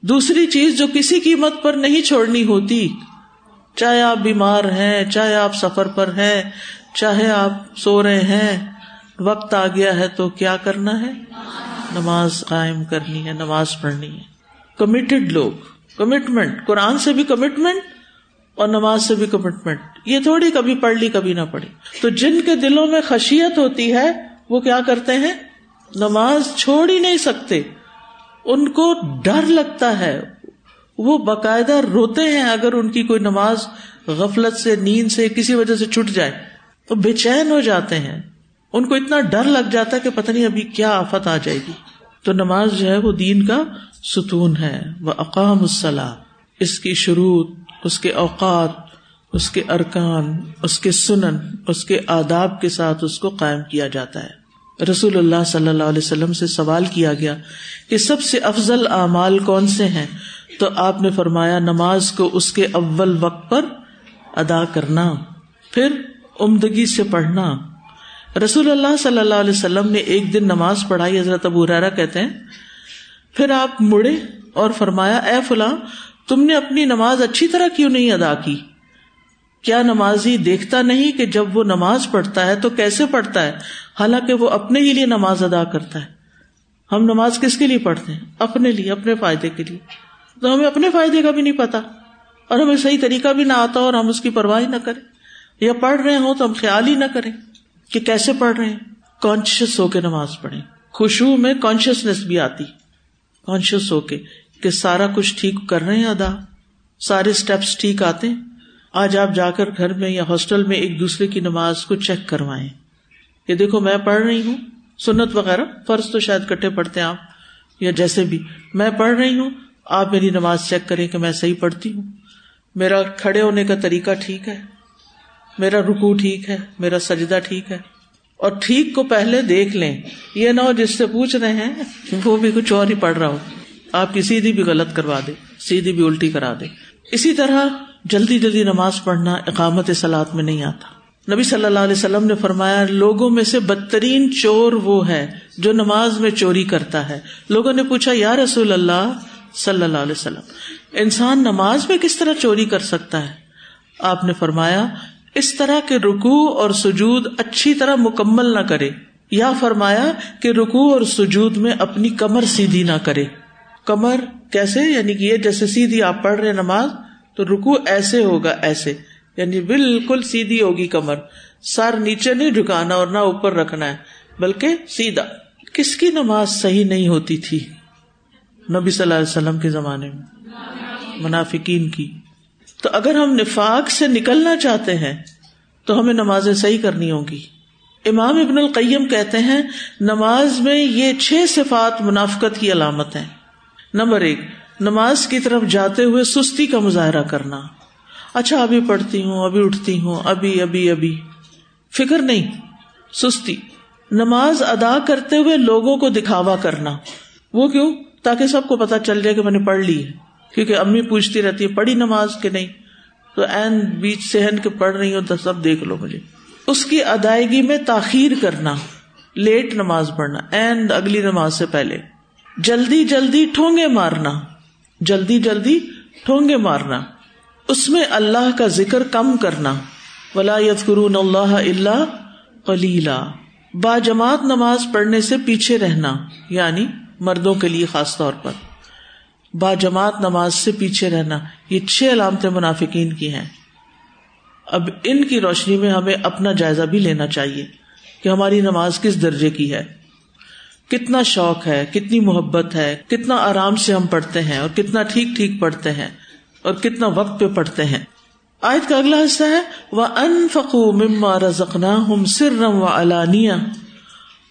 دوسری چیز جو کسی قیمت پر نہیں چھوڑنی ہوتی، چاہے آپ بیمار ہیں، چاہے آپ سفر پر ہیں، چاہے آپ سو رہے ہیں، وقت آ گیا ہے تو کیا کرنا ہے؟ نماز قائم کرنی ہے، نماز پڑھنی ہے۔ کمیٹڈ لوگ کمٹمنٹ قرآن سے بھی کمٹمنٹ اور نماز سے بھی کمٹمنٹ یہ تھوڑی کبھی پڑھ لی، کبھی نہ پڑھی۔ تو جن کے دلوں میں خشیت ہوتی ہے، وہ کیا کرتے ہیں؟ نماز چھوڑ ہی نہیں سکتے۔ ان کو ڈر لگتا ہے۔ وہ باقاعدہ روتے ہیں اگر ان کی کوئی نماز غفلت سے، نیند سے، کسی وجہ سے چھٹ جائے، تو بے چین ہو جاتے ہیں۔ ان کو اتنا ڈر لگ جاتا ہے کہ پتہ نہیں ابھی کیا آفت آ جائے گی۔ تو نماز جو ہے وہ دین کا ستون ہے۔ وہ اقام الصلاح اس کی شروع اس کے اوقات، اس کے ارکان، اس کے سنن، اس کے آداب کے ساتھ اس کو قائم کیا جاتا ہے۔ رسول اللہ صلی اللہ علیہ وسلم سے سوال کیا گیا کہ سب سے افضل اعمال کون سے ہیں؟ تو آپ نے فرمایا، نماز کو اس کے اول وقت پر ادا کرنا، پھر عمدگی سے پڑھنا۔ رسول اللہ صلی اللہ علیہ وسلم نے ایک دن نماز پڑھائی، حضرت ابو ریرا کہتے ہیں۔ پھر آپ مڑے اور فرمایا، اے فلاں، تم نے اپنی نماز اچھی طرح کیوں نہیں ادا کی؟ کیا نمازی دیکھتا نہیں کہ جب وہ نماز پڑھتا ہے تو کیسے پڑھتا ہے؟ حالانکہ وہ اپنے ہی لیے نماز ادا کرتا ہے۔ ہم نماز کس کے لیے پڑھتے ہیں؟ اپنے لیے، اپنے فائدے کے لیے۔ تو ہمیں اپنے فائدے کا بھی نہیں پتا۔ اور ہمیں صحیح طریقہ بھی نہ آتا اور ہم اس کی پرواہ نہ کریں۔ یا پڑھ رہے ہوں تو ہم خیال ہی نہ کریں کہ کیسے پڑھ رہے ہیں۔ کانشیس ہو کے نماز پڑھیں۔ خوشبو میں کانشیسنیس بھی آتی۔ کانشیس ہو کے کہ سارا کچھ ٹھیک کر رہے ہیں ادا۔ سارے اسٹیپس ٹھیک آتے ہیں۔ آج آپ جا کر گھر میں یا ہاسٹل میں ایک دوسرے کی نماز کو چیک کروائیں۔ کہ دیکھو میں پڑھ رہی ہوں۔ سنت وغیرہ فرض تو شاید کٹے پڑھتے ہیں آپ۔ یا جیسے بھی میں پڑھ رہی ہوں، آپ میری نماز چیک کریں کہ میں صحیح پڑھتی ہوں۔ میرا کھڑے ہونے کا طریقہ ٹھیک ہے۔ میرا رکو ٹھیک ہے، میرا سجدہ ٹھیک ہے۔ اور ٹھیک کو پہلے دیکھ لیں۔ یہ نہ ہو جس سے پوچھ رہے ہیں، وہ بھی کچھ اور ہی پڑھ رہا ہو۔ آپ کی سیدھی بھی غلط کروا دے سیدھی بھی الٹی کرا دے اسی طرح جلدی جلدی نماز پڑھنا اقامت سلاد میں نہیں آتا۔ نبی صلی اللہ علیہ وسلم نے فرمایا، لوگوں میں سے بدترین چور وہ ہے جو نماز میں چوری کرتا ہے۔ لوگوں نے پوچھا، یا رسول اللہ صلی اللہ علیہ وسلم، انسان نماز میں کس طرح چوری کر سکتا ہے؟ آپ نے فرمایا، اس طرح کے رکو اور سجود اچھی طرح مکمل نہ کرے۔ یا فرمایا کہ رکو اور سجود میں اپنی کمر سیدھی نہ کرے۔ کمر کیسے؟ یعنی کہ یہ جیسے سیدھی آپ پڑھ رہے نماز تو رکو ایسے ہوگا ایسے یعنی بالکل سیدھی ہوگی کمر۔ سر نیچے نہیں جھکانا اور نہ اوپر رکھنا ہے، بلکہ سیدھا۔ کس کی نماز صحیح نہیں ہوتی تھی؟ نبی صلی اللہ علیہ وسلم کے زمانے میں، منافقین کی۔ تو اگر ہم نفاق سے نکلنا چاہتے ہیں، تو ہمیں نمازیں صحیح کرنی ہوگی امام ابن القیم کہتے ہیں، نماز میں یہ چھ صفات منافقت کی علامت ہے نمبر ایک نماز کی طرف جاتے ہوئے سستی کا مظاہرہ کرنا۔ اچھا ابھی پڑھتی ہوں، ابھی اٹھتی ہوں، ابھی ابھی ابھی۔ فکر نہیں، سستی۔ نماز ادا کرتے ہوئے لوگوں کو دکھاوا کرنا۔ وہ کیوں؟ تاکہ سب کو پتا چل جائے کہ میں نے پڑھ لی۔ ہے کیونکہ امی پوچھتی رہتی ہے پڑھی نماز کے نہیں؟ تو این بیچ سہن کے پڑھ رہی ہوں تو سب دیکھ لو مجھے۔ اس کی ادائیگی میں تاخیر کرنا، لیٹ نماز پڑھنا این اگلی نماز سے پہلے۔ جلدی جلدی ٹھونگے مارنا۔ جلدی جلدی ٹھونگے مارنا۔ اس میں اللہ کا ذکر کم کرنا۔ ولا کرون اللہ اللہ کلیلہ با جماعت نماز پڑھنے سے پیچھے رہنا یعنی مردوں کے لیے خاص طور پر۔ با جماعت نماز سے پیچھے رہنا، یہ چھ علامتیں منافقین کی ہیں۔ اب ان کی روشنی میں ہمیں اپنا جائزہ بھی لینا چاہیے کہ ہماری نماز کس درجے کی ہے۔ کتنا شوق ہے، کتنی محبت ہے، کتنا آرام سے ہم پڑھتے ہیں اور کتنا ٹھیک ٹھیک پڑھتے ہیں اور کتنا وقت پہ پڑھتے ہیں۔ آیت کا اگلا حصہ ہے وہ ان فقو مما رزقنا ہم سر و علانیہ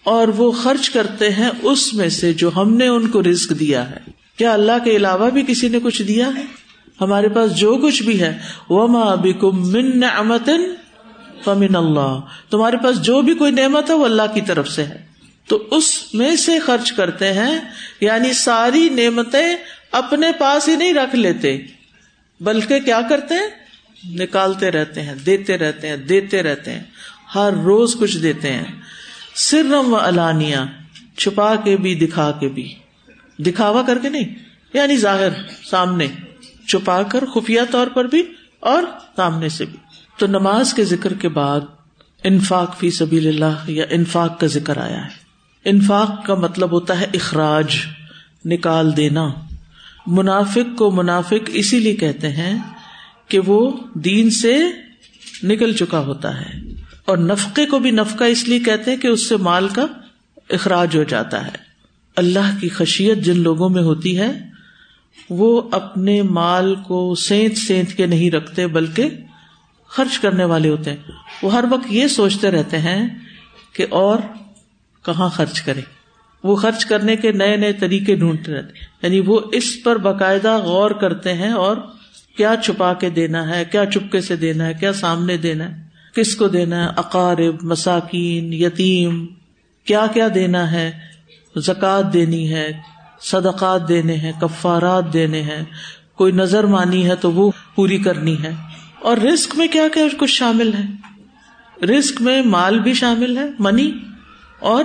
اور وہ خرچ کرتے ہیں اس میں سے جو ہم نے ان کو رزق دیا ہے۔ کیا اللہ کے علاوہ بھی کسی نے کچھ دیا ہے؟ ہمارے پاس جو کچھ بھی ہے۔ وہ ماں من امتن فمن اللہ تمہارے پاس جو بھی کوئی نعمت ہے، وہ اللہ کی طرف سے ہے۔ تو اس میں سے خرچ کرتے ہیں یعنی ساری نعمتیں اپنے پاس ہی نہیں رکھ لیتے، بلکہ کیا کرتے ہیں؟ نکالتے رہتے ہیں، دیتے رہتے ہیں، دیتے رہتے ہیں، ہر روز کچھ دیتے ہیں۔ سرم و الانیا چھپا کے بھی، دکھا کے بھی۔ دکھاوا کر کے نہیں یعنی ظاہر، سامنے۔ چھپا کر خفیہ طور پر بھی اور سامنے سے بھی۔ تو نماز کے ذکر کے بعد انفاق فی سبیل اللہ یا انفاق کا ذکر آیا ہے۔ انفاق کا مطلب ہوتا ہے اخراج، نکال دینا۔ منافق کو منافق اسی لیے کہتے ہیں کہ وہ دین سے نکل چکا ہوتا ہے۔ اور نفقے کو بھی نفقہ اس لیے کہتے ہیں کہ اس سے مال کا اخراج ہو جاتا ہے۔ اللہ کی خشیت جن لوگوں میں ہوتی ہے، وہ اپنے مال کو سینت سینت کے نہیں رکھتے، بلکہ خرچ کرنے والے ہوتے ہیں۔ وہ ہر وقت یہ سوچتے رہتے ہیں کہ اور کہاں خرچ کرے۔ وہ خرچ کرنے کے نئے نئے طریقے ڈھونڈتے رہتے یعنی وہ اس پر باقاعدہ غور کرتے ہیں اور کیا چھپا کے دینا ہے، کیا چپکے سے دینا ہے، کیا سامنے دینا ہے، کس کو دینا ہے، اقارب، مساکین، یتیم، کیا کیا دینا ہے، زکوٰۃ دینی ہے، صدقات دینے ہیں، کفارات دینے ہیں، کوئی نظر مانی ہے تو وہ پوری کرنی ہے۔ اور رسک میں کیا کیا کچھ شامل ہے؟ رسک میں مال بھی شامل ہے منی اور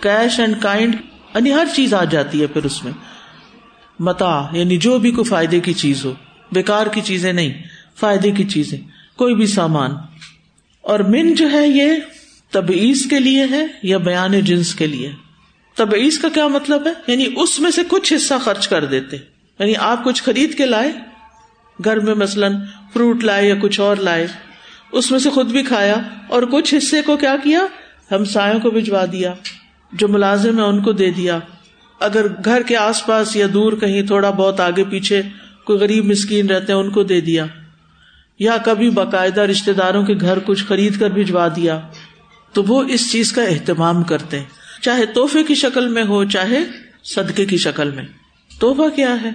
کیش اینڈ کائنڈ یعنی ہر چیز آ جاتی ہے پھر اس میں۔ متا یعنی جو بھی کوئی فائدے کی چیز ہو۔ بیکار کی چیزیں نہیں، فائدے کی چیزیں۔ کوئی بھی سامان۔ اور من جو ہے یہ تبعیض کے لیے ہے یا بیان جنس کے لیے۔ تبعیض کا کیا مطلب ہے؟ یعنی اس میں سے کچھ حصہ خرچ کر دیتے۔ یعنی آپ کچھ خرید کے لائے، گھر میں مثلاً فروٹ لائے یا کچھ اور لائے، اس میں سے خود بھی کھایا اور کچھ حصے کو کیا کیا؟ ہم سایوں کو بھجوا دیا، جو ملازم ہے ان کو دے دیا۔ اگر گھر کے آس پاس یا دور کہیں تھوڑا بہت آگے پیچھے کوئی غریب مسکین رہتے ہیں، ان کو دے دیا۔ یا کبھی باقاعدہ رشتے داروں کے گھر کچھ خرید کر بھجوا دیا۔ تو وہ اس چیز کا اہتمام کرتے ہیں۔ چاہے توحفے کی شکل میں ہو، چاہے صدقے کی شکل میں۔ توحفہ کیا ہے؟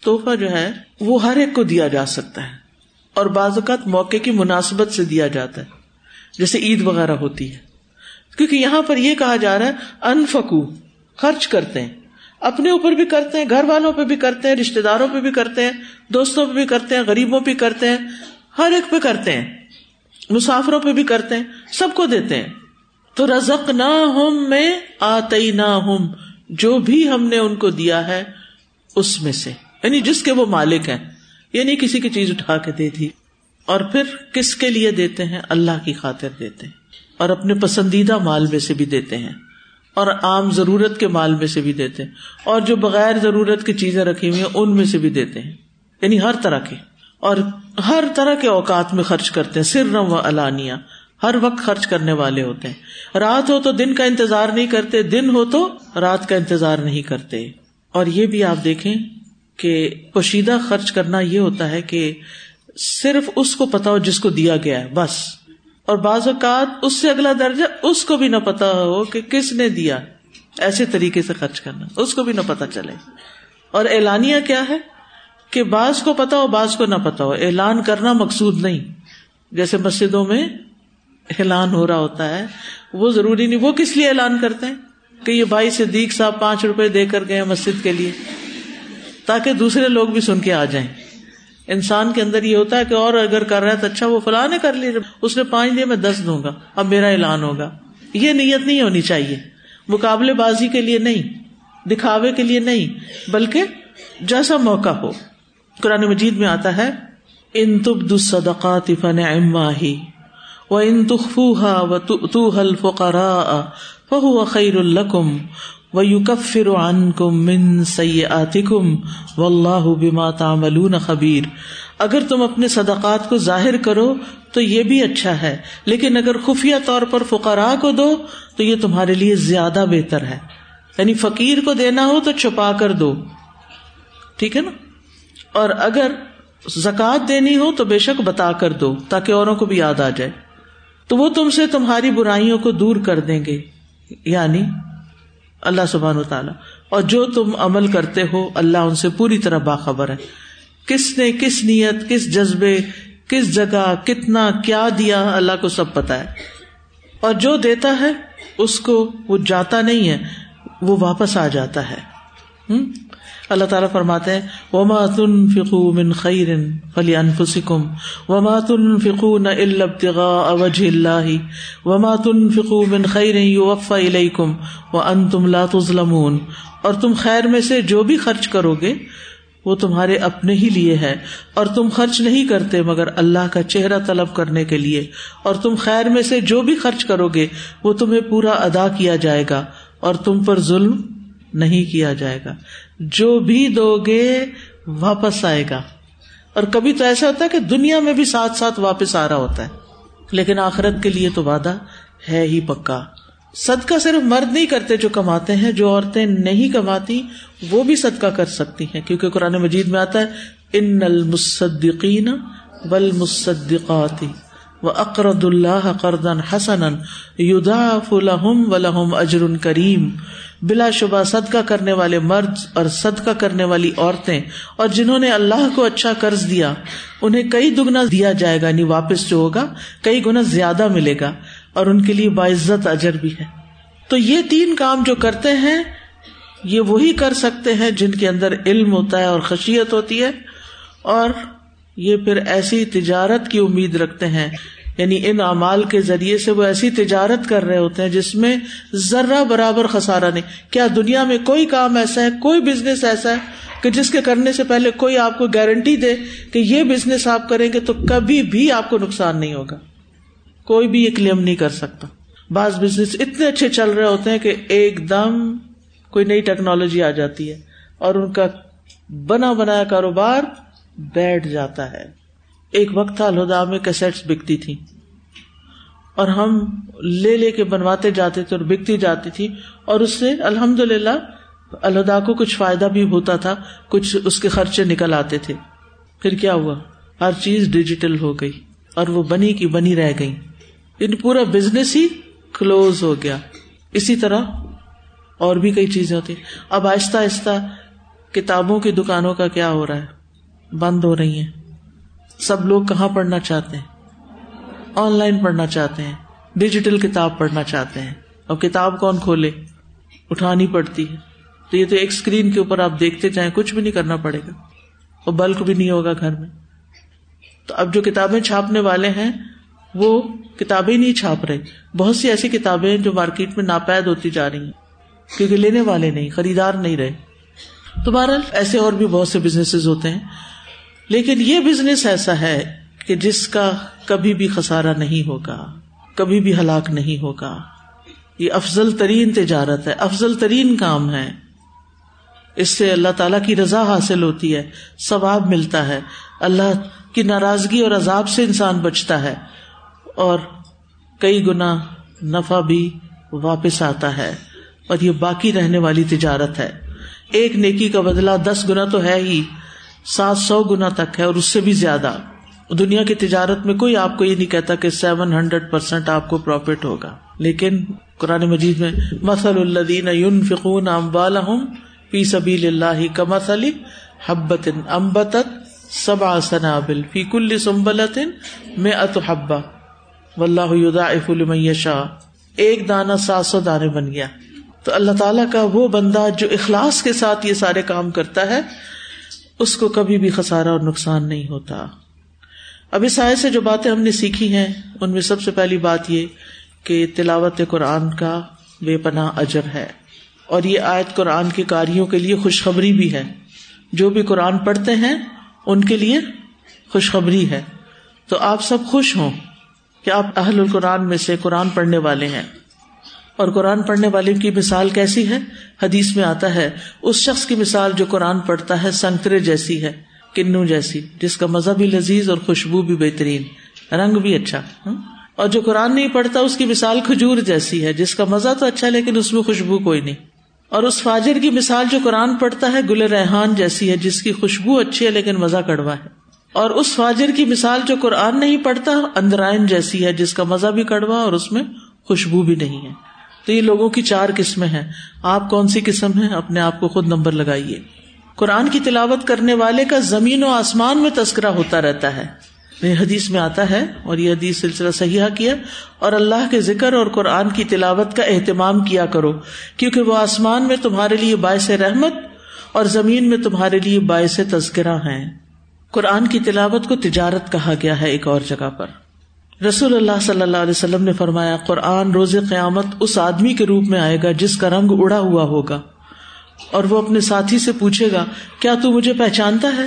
توحفہ جو ہے، وہ ہر ایک کو دیا جا سکتا ہے۔ اور بعض اوقات موقع کی مناسبت سے دیا جاتا ہے، جیسے عید وغیرہ ہوتی ہے۔ کیونکہ یہاں پر یہ کہا جا رہا ہے، انفکو، خرچ کرتے ہیں۔ اپنے اوپر بھی کرتے ہیں، گھر والوں پہ بھی کرتے ہیں رشتے داروں پہ بھی کرتے ہیں، دوستوں پہ بھی کرتے ہیں، غریبوں پہ کرتے ہیں، ہر ایک پہ کرتے ہیں۔ مسافروں پہ بھی کرتے ہیں، سب کو دیتے ہیں۔ تو رزق نہ ہم میں آتی نہ ہم جو بھی ہم نے ان کو دیا ہے، اس میں سے۔ یعنی جس کے وہ مالک ہیں۔ یعنی کسی کی چیز اٹھا کے دے دی۔ اور پھر کس کے لیے دیتے ہیں؟ اللہ کی خاطر دیتے ہیں۔ اور اپنے پسندیدہ مال میں سے بھی دیتے ہیں اور عام ضرورت کے مال میں سے بھی دیتے ہیں اور جو بغیر ضرورت کی چیزیں رکھی ہوئی ہیں، ان میں سے بھی دیتے ہیں۔ یعنی ہر طرح کے۔ اور ہر طرح کے اوقات میں خرچ کرتے ہیں سر و الانیا ہر وقت خرچ کرنے والے ہوتے ہیں۔ رات ہو تو دن کا انتظار نہیں کرتے، دن ہو تو رات کا انتظار نہیں کرتے۔ اور یہ بھی آپ دیکھیں کہ پوشیدہ خرچ کرنا یہ ہوتا ہے کہ صرف اس کو پتا ہو جس کو دیا گیا ہے، بس۔ اور بعض اوقات اس سے اگلا درجہ اس کو بھی نہ پتا ہو کہ کس نے دیا۔ ایسے طریقے سے خرچ کرنا، اس کو بھی نہ پتا چلے۔ اور اعلانیہ کیا ہے؟ کہ بعض کو پتا ہو، بعض کو نہ پتا ہو۔ اعلان کرنا مقصود نہیں۔ جیسے مسجدوں میں اعلان ہو رہا ہوتا ہے، وہ ضروری نہیں، وہ کس لیے اعلان کرتے ہیں؟ کہ یہ بھائی صدیق صاحب پانچ روپے دے کر گئے مسجد کے لیے، تاکہ دوسرے لوگ بھی سن کے آ جائیں۔ انسان کے اندر یہ ہوتا ہے کہ اور اگر کر رہا ہے تو اچھا وہ فلاں نے کر لی، اس نے پانچ دیا میں دس دوں گا، اب میرا اعلان ہوگا۔ یہ نیت نہیں ہونی چاہیے۔ مقابلے بازی کے لیے نہیں، دکھاوے کے لیے نہیں، بلکہ جیسا موقع ہو۔ قرآن مجید میں آتا ہے، ان تب صدقات فن ہی و ان تخفوها وتؤتوها الفقراء فهو خیر القم و یو کفر کم من سی آتکم و اللہ بما تعملون خبیر اگر تم اپنے صدقات کو ظاہر کرو تو یہ بھی اچھا ہے، لیکن اگر خفیہ طور پر فقراء کو دو تو یہ تمہارے لیے زیادہ بہتر ہے۔ یعنی فقیر کو دینا ہو تو چھپا کر دو۔ ٹھیک ہے نا؟ اور اگر زکات دینی ہو تو بے شک بتا کر دو تاکہ اوروں کو بھی یاد آ جائے۔ تو وہ تم سے تمہاری برائیوں کو دور کر دیں گے۔ یعنی اللہ سبحان و تعالیٰ۔ اور جو تم عمل کرتے ہو، اللہ ان سے پوری طرح باخبر ہے۔ کس نے کس نیت، کس جذبے، کس جگہ، کتنا، کیا دیا، اللہ کو سب پتا ہے۔ اور جو دیتا ہے، اس کو وہ جاتا نہیں ہے، وہ واپس آ جاتا ہے۔ اللہ تعالیٰ فرماتے ہیں، وما تن فکو من خیر فلی انفسکم وما تن فکو نہ اوج اللہ وما تن فکو من خیر یوفا الیکم و ان تم لا تظلمون۔ اور تم خیر میں سے جو بھی خرچ کرو گے، وہ تمہارے اپنے ہی لیے ہے۔ اور تم خرچ نہیں کرتے مگر اللہ کا چہرہ طلب کرنے کے لیے۔ اور تم خیر میں سے جو بھی خرچ کرو گے، وہ تمہیں پورا ادا کیا جائے گا۔ اور تم پر ظلم نہیں کیا جائے گا۔ جو بھی دو گے واپس آئے گا۔ اور کبھی تو ایسا ہوتا ہے کہ دنیا میں بھی ساتھ ساتھ واپس آ رہا ہوتا ہے۔ لیکن آخرت کے لیے تو وعدہ ہے ہی پکا۔ صدقہ صرف مرد نہیں کرتے جو کماتے ہیں، جو عورتیں نہیں کماتی، وہ بھی صدقہ کر سکتی ہیں۔ کیونکہ قرآن مجید میں آتا ہے، ان المصدقین بل مصدقاتی و اقرد اللہ قردن حسن یداف لهم ولهم اجر کریم بلا شبہ صدقہ کرنے والے مرد اور صدقہ کرنے والی عورتیں اور جنہوں نے اللہ کو اچھا قرض دیا، انہیں کئی دگنا دیا جائے گا یعنی واپس جو ہوگا، کئی گنا زیادہ ملے گا اور ان کے لیے باعزت اجر بھی ہے۔ تو یہ تین کام جو کرتے ہیں، یہ وہی کر سکتے ہیں جن کے اندر علم ہوتا ہے اور خشیت ہوتی ہے اور یہ پھر ایسی تجارت کی امید رکھتے ہیں۔ یعنی ان اعمال کے ذریعے سے وہ ایسی تجارت کر رہے ہوتے ہیں جس میں ذرہ برابر خسارا نہیں۔ کیا دنیا میں کوئی کام ایسا ہے، کوئی بزنس ایسا ہے کہ جس کے کرنے سے پہلے کوئی آپ کو گارنٹی دے کہ یہ بزنس آپ کریں گے تو کبھی بھی آپ کو نقصان نہیں ہوگا۔ کوئی بھی یہ کلیم نہیں کر سکتا۔ بعض بزنس اتنے اچھے چل رہے ہوتے ہیں کہ ایک دم کوئی نئی ٹیکنالوجی آ جاتی ہے اور ان کا بنا بنایا کاروبار بیٹھ جاتا ہے۔ ایک وقت تھا الہدا میں کیسٹس بکتی تھی اور ہم لے لے کے بنواتے جاتے تھے اور بکتی جاتی تھی۔ اور اس سے الحمد للہ الہدا کو کچھ فائدہ بھی ہوتا تھا۔ کچھ اس کے خرچے نکل آتے تھے۔ پھر کیا ہوا؟ ہر چیز ڈیجیٹل ہو گئی۔ اور وہ بنی کی بنی رہ گئی ان پورا بزنس ہی کلوز ہو گیا۔ اسی طرح اور بھی کئی چیزیں ہوتی۔ اب آہستہ آہستہ کتابوں کی دکانوں کا کیا ہو رہا ہے؟ بند ہو رہی ہیں۔ سب لوگ کہاں پڑھنا چاہتے ہیں؟ آن لائن پڑھنا چاہتے ہیں۔ ڈیجیٹل کتاب پڑھنا چاہتے ہیں۔ اب کتاب کون کھولے؟ اٹھانی پڑتی ہے۔ تو یہ تو ایک اسکرین کے اوپر آپ دیکھتے جائیں، کچھ بھی نہیں کرنا پڑے گا۔ اور بلک بھی نہیں ہوگا گھر میں۔ تو اب جو کتابیں چھاپنے والے ہیں، وہ کتابیں نہیں چھاپ رہے۔ بہت سی ایسی کتابیں جو مارکیٹ میں ناپید ہوتی جا رہی ہیں۔ کیونکہ لینے والے نہیں، خریدار نہیں رہے۔ تو بہرحال ایسے اور بھی بہت سے بزنس ہوتے ہیں۔ لیکن یہ بزنس ایسا ہے کہ جس کا کبھی بھی خسارا نہیں ہوگا، کبھی بھی ہلاک نہیں ہوگا۔ یہ افضل ترین تجارت ہے، افضل ترین کام ہے۔ اس سے اللہ تعالی کی رضا حاصل ہوتی ہے، ثواب ملتا ہے۔ اللہ کی ناراضگی اور عذاب سے انسان بچتا ہے اور کئی گنا نفع بھی واپس آتا ہے اور یہ باقی رہنے والی تجارت ہے۔ ایک نیکی کا بدلا دس گنا تو ہے ہی۔ سات سو گنا تک ہے اور اس سے بھی زیادہ۔ دنیا کی تجارت میں کوئی آپ کو یہ نہیں کہتا کہ سیون ہنڈریڈ پرسینٹ آپ کو پروفٹ ہوگا۔ لیکن قرآن مجید میں مسل الدین یون فکون فی سبیل اللہ کا مسل حبت امبت سب آسنابل فی کل سمبلت میں ات حبا و اللہ شاہ ایک دانا سات سو دانے بن گیا۔ تو اللہ تعالیٰ کا وہ بندہ جو اخلاص کے ساتھ یہ سارے کام کرتا ہے اس کو کبھی بھی خسارا اور نقصان نہیں ہوتا۔ اب اس آئے سے جو باتیں ہم نے سیکھی ہیں، ان میں سب سے پہلی بات یہ کہ تلاوت قرآن کا بے پناہ اجر ہے۔ اور یہ آیت قرآن کے کاریوں کے لیے خوشخبری بھی ہے۔ جو بھی قرآن پڑھتے ہیں، ان کے لیے خوشخبری ہے۔ تو آپ سب خوش ہوں کہ آپ اہل القرآن میں سے قرآن پڑھنے والے ہیں۔ اور قرآن پڑھنے والے کی مثال کیسی ہے؟ حدیث میں آتا ہے، اس شخص کی مثال جو قرآن پڑھتا ہے سنگترے جیسی ہے، کنو جیسی، جس کا مزہ بھی لذیذ اور خوشبو بھی بہترین، رنگ بھی اچھا ہاں؟ اور جو قرآن نہیں پڑھتا، اس کی مثال کھجور جیسی ہے، جس کا مزہ تو اچھا لیکن اس میں خوشبو کوئی نہیں۔ اور اس فاجر کی مثال جو قرآن پڑھتا ہے، گل ریحان جیسی ہے، جس کی خوشبو اچھی ہے، لیکن مزہ کڑوا ہے۔ اور اس فاجر کی مثال جو قرآن نہیں پڑھتا، اندرائن جیسی ہے، جس کا مزہ بھی کڑوا اور اس میں خوشبو بھی نہیں ہے۔ تو یہ لوگوں کی چار قسمیں ہیں۔ آپ کون سی قسم ہے اپنے آپ کو خود نمبر لگائیے۔ قرآن کی تلاوت کرنے والے کا زمین و آسمان میں تذکرہ ہوتا رہتا ہے۔ یہ حدیث میں آتا ہے اور یہ حدیث سلسلہ صحیح کیا اور اللہ کے ذکر اور قرآن کی تلاوت کا اہتمام کیا کرو، کیونکہ وہ آسمان میں تمہارے لیے باعث رحمت اور زمین میں تمہارے لیے باعث تذکرہ ہیں۔ قرآن کی تلاوت کو تجارت کہا گیا ہے ایک اور جگہ پر۔ رسول اللہ صلی اللہ علیہ وسلم نے فرمایا، قرآن روز قیامت اس آدمی کے روپ میں آئے گا جس کا رنگ اڑا ہوا ہوگا۔ اور وہ اپنے ساتھی سے پوچھے گا، کیا تو مجھے پہچانتا ہے؟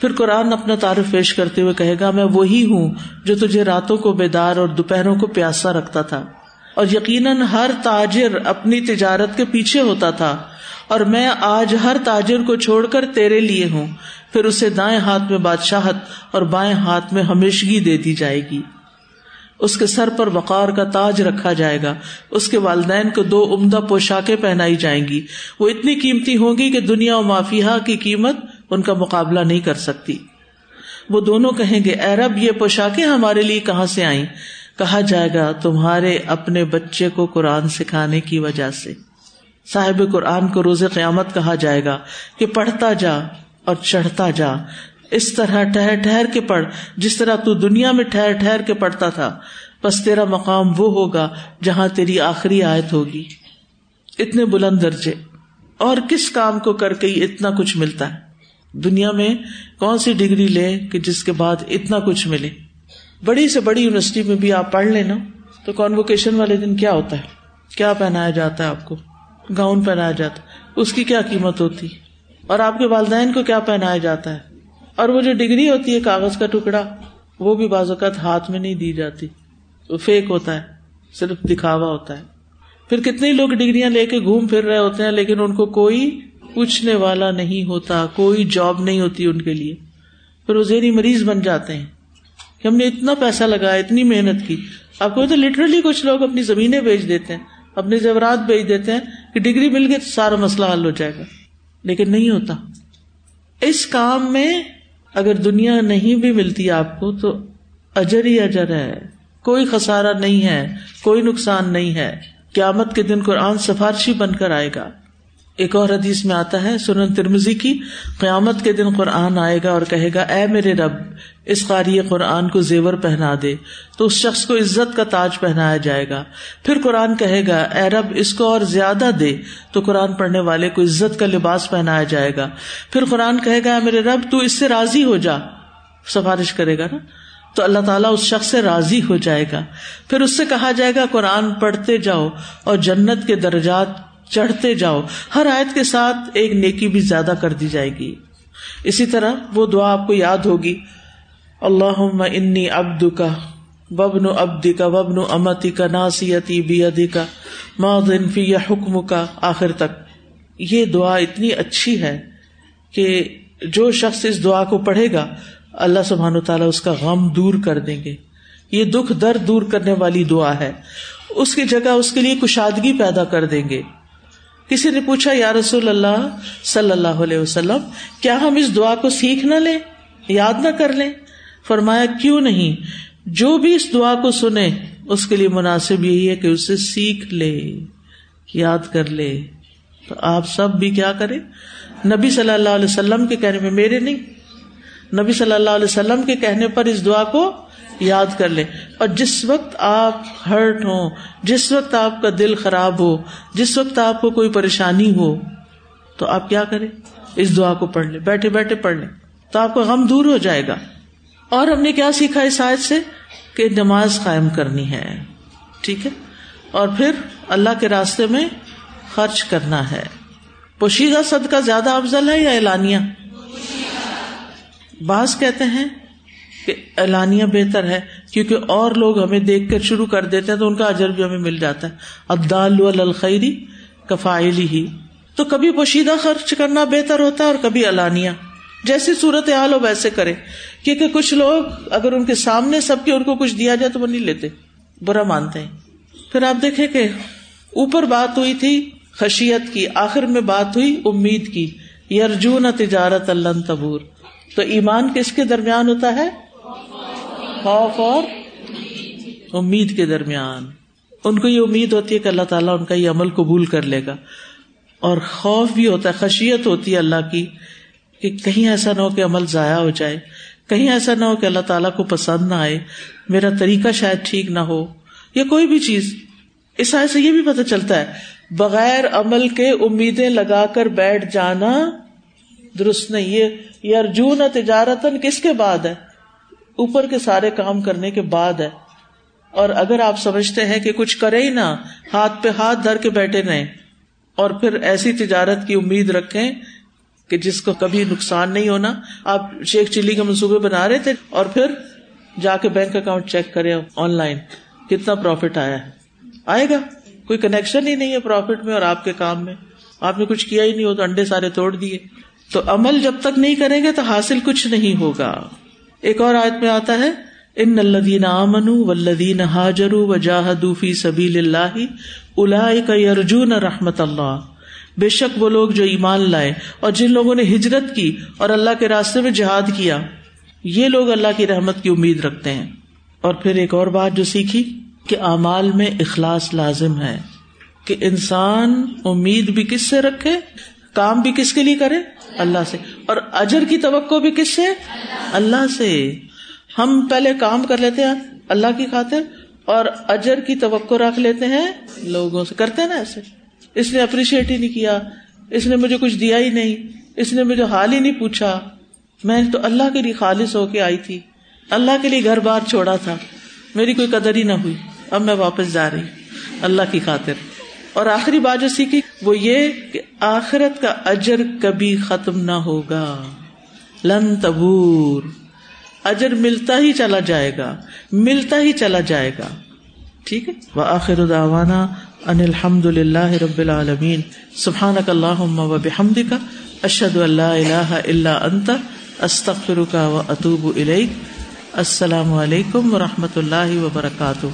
پھر قرآن اپنا تعارف پیش کرتے ہوئے کہے گا، میں وہی ہوں جو تجھے راتوں کو بیدار اور دوپہروں کو پیاسا رکھتا تھا۔ اور یقیناً ہر تاجر اپنی تجارت کے پیچھے ہوتا تھا۔ اور میں آج ہر تاجر کو چھوڑ کر تیرے لیے ہوں۔ پھر اسے دائیں ہاتھ میں بادشاہت اور بائیں ہاتھ میں ہمیشگی دے دی جائے گی۔ اس کے سر پر وقار کا تاج رکھا جائے گا۔ اس کے والدین کو دو عمدہ پوشاکیں پہنائی جائیں گی۔ وہ اتنی قیمتی ہوں گی کہ دنیا و مافیہ کی قیمت ان کا مقابلہ نہیں کر سکتی۔ وہ دونوں کہیں گے رب، یہ پوشاکیں ہمارے لیے کہاں سے آئیں؟ کہا جائے گا، تمہارے اپنے بچے کو قرآن سکھانے کی وجہ سے۔ صاحب قرآن کو روز قیامت کہا جائے گا کہ پڑھتا جا اور چڑھتا جا۔ اس طرح ٹہر ٹہر کے پڑھ، جس طرح تو دنیا میں ٹھہر ٹھہر کے پڑھتا تھا، بس تیرا مقام وہ ہوگا جہاں تیری آخری آیت ہوگی۔ اتنے بلند درجے۔ اور کس کام کو کر کے اتنا کچھ ملتا ہے؟ دنیا میں کون سی ڈگری لے کہ جس کے بعد اتنا کچھ ملے؟ بڑی سے بڑی یونیورسٹی میں بھی آپ پڑھ لینا تو کانوکیشن والے دن کیا ہوتا ہے؟ کیا پہنایا جاتا ہے آپ کو؟ گاؤن پہنایا جاتا ہے۔ اس کی کیا قیمت ہوتی؟ اور آپ کے والدین کو کیا پہنایا جاتا ہے؟ اور وہ جو ڈگری ہوتی ہے کاغذ کا ٹکڑا، وہ بھی بعض اوقات ہاتھ میں نہیں دی جاتی۔ وہ فیک ہوتا ہے، صرف دکھاوا ہوتا ہے۔ پھر کتنے لوگ ڈگریاں لے کے گھوم پھر رہے ہوتے ہیں، لیکن ان کو کوئی پوچھنے والا نہیں ہوتا، کوئی جاب نہیں ہوتی ان کے لیے۔ پھر وہ زیری مریض بن جاتے ہیں۔ کہ ہم نے اتنا پیسہ لگایا، اتنی محنت کی۔ آپ کو تو لٹرلی کچھ لوگ اپنی زمینیں بیچ دیتے ہیں، اپنے زیورات بیچ دیتے ہیں کہ ڈگری مل گئی تو سارا مسئلہ حل ہو جائے گا۔ لیکن نہیں ہوتا۔ اس کام میں اگر دنیا نہیں بھی ملتی آپ کو تو اجر ہی اجر ہے۔ کوئی خسارا نہیں ہے، کوئی نقصان نہیں ہے۔ قیامت کے دن قرآن سفارشی بن کر آئے گا۔ ایک اور حدیث میں آتا ہے، سنن ترمزی کی، قیامت کے دن قرآن آئے گا اور کہے گا، اے میرے رب، اس قاری قرآن کو زیور پہنا دے، تو اس شخص کو عزت کا تاج پہنایا جائے گا۔ پھر قرآن کہے گا، اے رب، اس کو اور زیادہ دے، تو قرآن پڑھنے والے کو عزت کا لباس پہنایا جائے گا۔ پھر قرآن کہے گا میرے رب، تو اس سے راضی ہو جا۔ سفارش کرے گا نا۔ تو اللہ تعالیٰ اس شخص سے راضی ہو جائے گا۔ پھر اس سے کہا جائے گا، قرآن پڑھتے جاؤ اور جنت کے درجات چڑھتے جاؤ۔ ہر آیت کے ساتھ ایک نیکی بھی زیادہ کر دی جائے گی۔ اسی طرح وہ دعا آپ کو یاد ہوگی۔ اللہ انی ابد کا وبن ابدی کا وبن امتی کا ناسیتی بی کا فی یا حکم کا آخر تک یہ دعا اتنی اچھی ہے کہ جو شخص اس دعا کو پڑھے گا، اللہ سبحان تعالیٰ اس کا غم دور کر دیں گے۔ یہ دکھ درد دور کرنے والی دعا ہے۔ اس کی جگہ اس کے لیے کشادگی پیدا کر دیں گے۔ کسی نے پوچھا، یا رسول اللہ صلی اللہ علیہ وسلم، کیا ہم اس دعا کو سیکھ نہ لیں؟ یاد نہ کر لیں؟ فرمایا، کیوں نہیں؟ جو بھی اس دعا کو سنے اس کے لیے مناسب یہی ہے کہ اسے سیکھ لے، یاد کر لے۔ تو آپ سب بھی کیا کریں؟ نبی صلی اللہ علیہ وسلم کے کہنے میں میرے نہیں نبی صلی اللہ علیہ وسلم کے کہنے پر اس دعا کو یاد کر لیں۔ اور جس وقت آپ ہرٹ ہو جس وقت آپ کا دل خراب ہو، جس وقت آپ کو کوئی پریشانی ہو، تو آپ کیا کریں؟ اس دعا کو پڑھ لیں۔ بیٹھے بیٹھے پڑھ لیں۔ تو آپ کا غم دور ہو جائے گا۔ اور ہم نے کیا سیکھا اس آیت سے؟ کہ نماز قائم کرنی ہے۔ ٹھیک ہے؟ اور پھر اللہ کے راستے میں خرچ کرنا ہے۔ پوشیدہ صدقہ کا زیادہ افضل ہے یا اعلانیہ؟ بعض کہتے ہیں کہ اعلانیہ بہتر ہے، کیونکہ اور لوگ ہمیں دیکھ کر شروع کر دیتے ہیں تو ان کا اجر بھی ہمیں مل جاتا ہے۔ ابدال الخیری کفائلی ہی تو کبھی پوشیدہ خرچ کرنا بہتر ہوتا ہے اور کبھی اعلانیہ۔ جیسی صورت حال ہو ویسے کرے۔ کیونکہ کچھ لوگ اگر ان کے سامنے سب کے ان کو کچھ دیا جائے تو وہ نہیں لیتے۔ برا مانتے ہیں۔ پھر آپ دیکھیں کہ اوپر بات ہوئی تھی خشیت کی، آخر میں بات ہوئی امید کی۔ یرجون تجارت اللہ تبور۔ تو ایمان کس کے درمیان ہوتا ہے؟ خوف اور امید کے درمیان۔ ان کو یہ امید ہوتی ہے کہ اللہ تعالیٰ ان کا یہ عمل قبول کر لے گا۔ اور خوف بھی ہوتا ہے، خشیت ہوتی ہے اللہ کی کہ کہیں ایسا نہ ہو کہ عمل ضائع ہو جائے۔ کہیں ایسا نہ ہو کہ اللہ تعالیٰ کو پسند نہ آئے۔ میرا طریقہ شاید ٹھیک نہ ہو۔ یا کوئی بھی چیز۔ اس آئے سے یہ بھی پتہ چلتا ہے، بغیر عمل کے امیدیں لگا کر بیٹھ جانا درست نہیں یہ یہ ارجون تجارتن کس کے بعد ہے؟ اوپر کے سارے کام کرنے کے بعد ہے۔ اور اگر آپ سمجھتے ہیں کہ کچھ کرے ہی نہ، ہاتھ پہ ہاتھ دھر کے بیٹھے رہیں اور پھر ایسی تجارت کی امید رکھیں کہ جس کو کبھی نقصان نہیں ہونا۔ آپ شیخ چلی کے منصوبے بنا رہے تھے اور پھر جا کے بینک اکاؤنٹ چیک کرے آن لائن۔ کتنا پروفٹ آیا ہے؟ آئے گا۔ کوئی کنیکشن ہی نہیں ہے پروفٹ میں اور آپ کے کام میں۔ آپ نے کچھ کیا ہی نہیں ہو تو انڈے سارے توڑ دیے۔ تو عمل جب تک نہیں کریں گے تو حاصل کچھ نہیں ہوگا۔ ایک اور آیت میں آتا ہے، ان الدین امن ولدین حاجر و جاہدوفی سبیل اللہ الا ارجن رحمت اللہ۔ بے شک وہ لوگ جو ایمان لائے اور جن لوگوں نے ہجرت کی اور اللہ کے راستے میں جہاد کیا، یہ لوگ اللہ کی رحمت کی امید رکھتے ہیں۔ اور پھر ایک اور بات جو سیکھی، کہ اعمال میں اخلاص لازم ہے۔ کہ انسان امید بھی کس سے رکھے؟ کام بھی کس کے لیے کرے اللہ سے۔ اور اجر کی توقع بھی کس سے؟ اللہ سے۔ ہم پہلے کام کر لیتے ہیں، اللہ کی خاطر، اور اجر کی توقع رکھ لیتے ہیں لوگوں سے۔ کرتے ہیں نا ایسے۔ اس نے اپریشیٹ ہی نہیں کیا، اس نے مجھے کچھ دیا ہی نہیں، اس نے مجھے حال ہی نہیں پوچھا۔ میں تو اللہ کے لیے خالص ہو کے آئی تھی۔ اللہ کے لیے گھر بار چھوڑا تھا۔ میری کوئی قدر ہی نہ ہوئی۔ اب میں واپس جا رہی اللہ کی خاطر۔ اور آخری بات جو سیکھی، وہ یہ کہ آخرت کا اجر کبھی ختم نہ ہوگا۔ لن تبور۔ اجر ملتا ہی چلا جائے گا، ملتا ہی چلا جائے گا۔ ٹھیک ہے؟ وہ آخر داوانا ان الحمد للہ رب العالمین۔ سبحان اللہ و بحمد کا اشد اللہ اللہ اللہ انت استخر کا و اطوب السلام علیکم و رحمۃ اللہ وبرکاتہ۔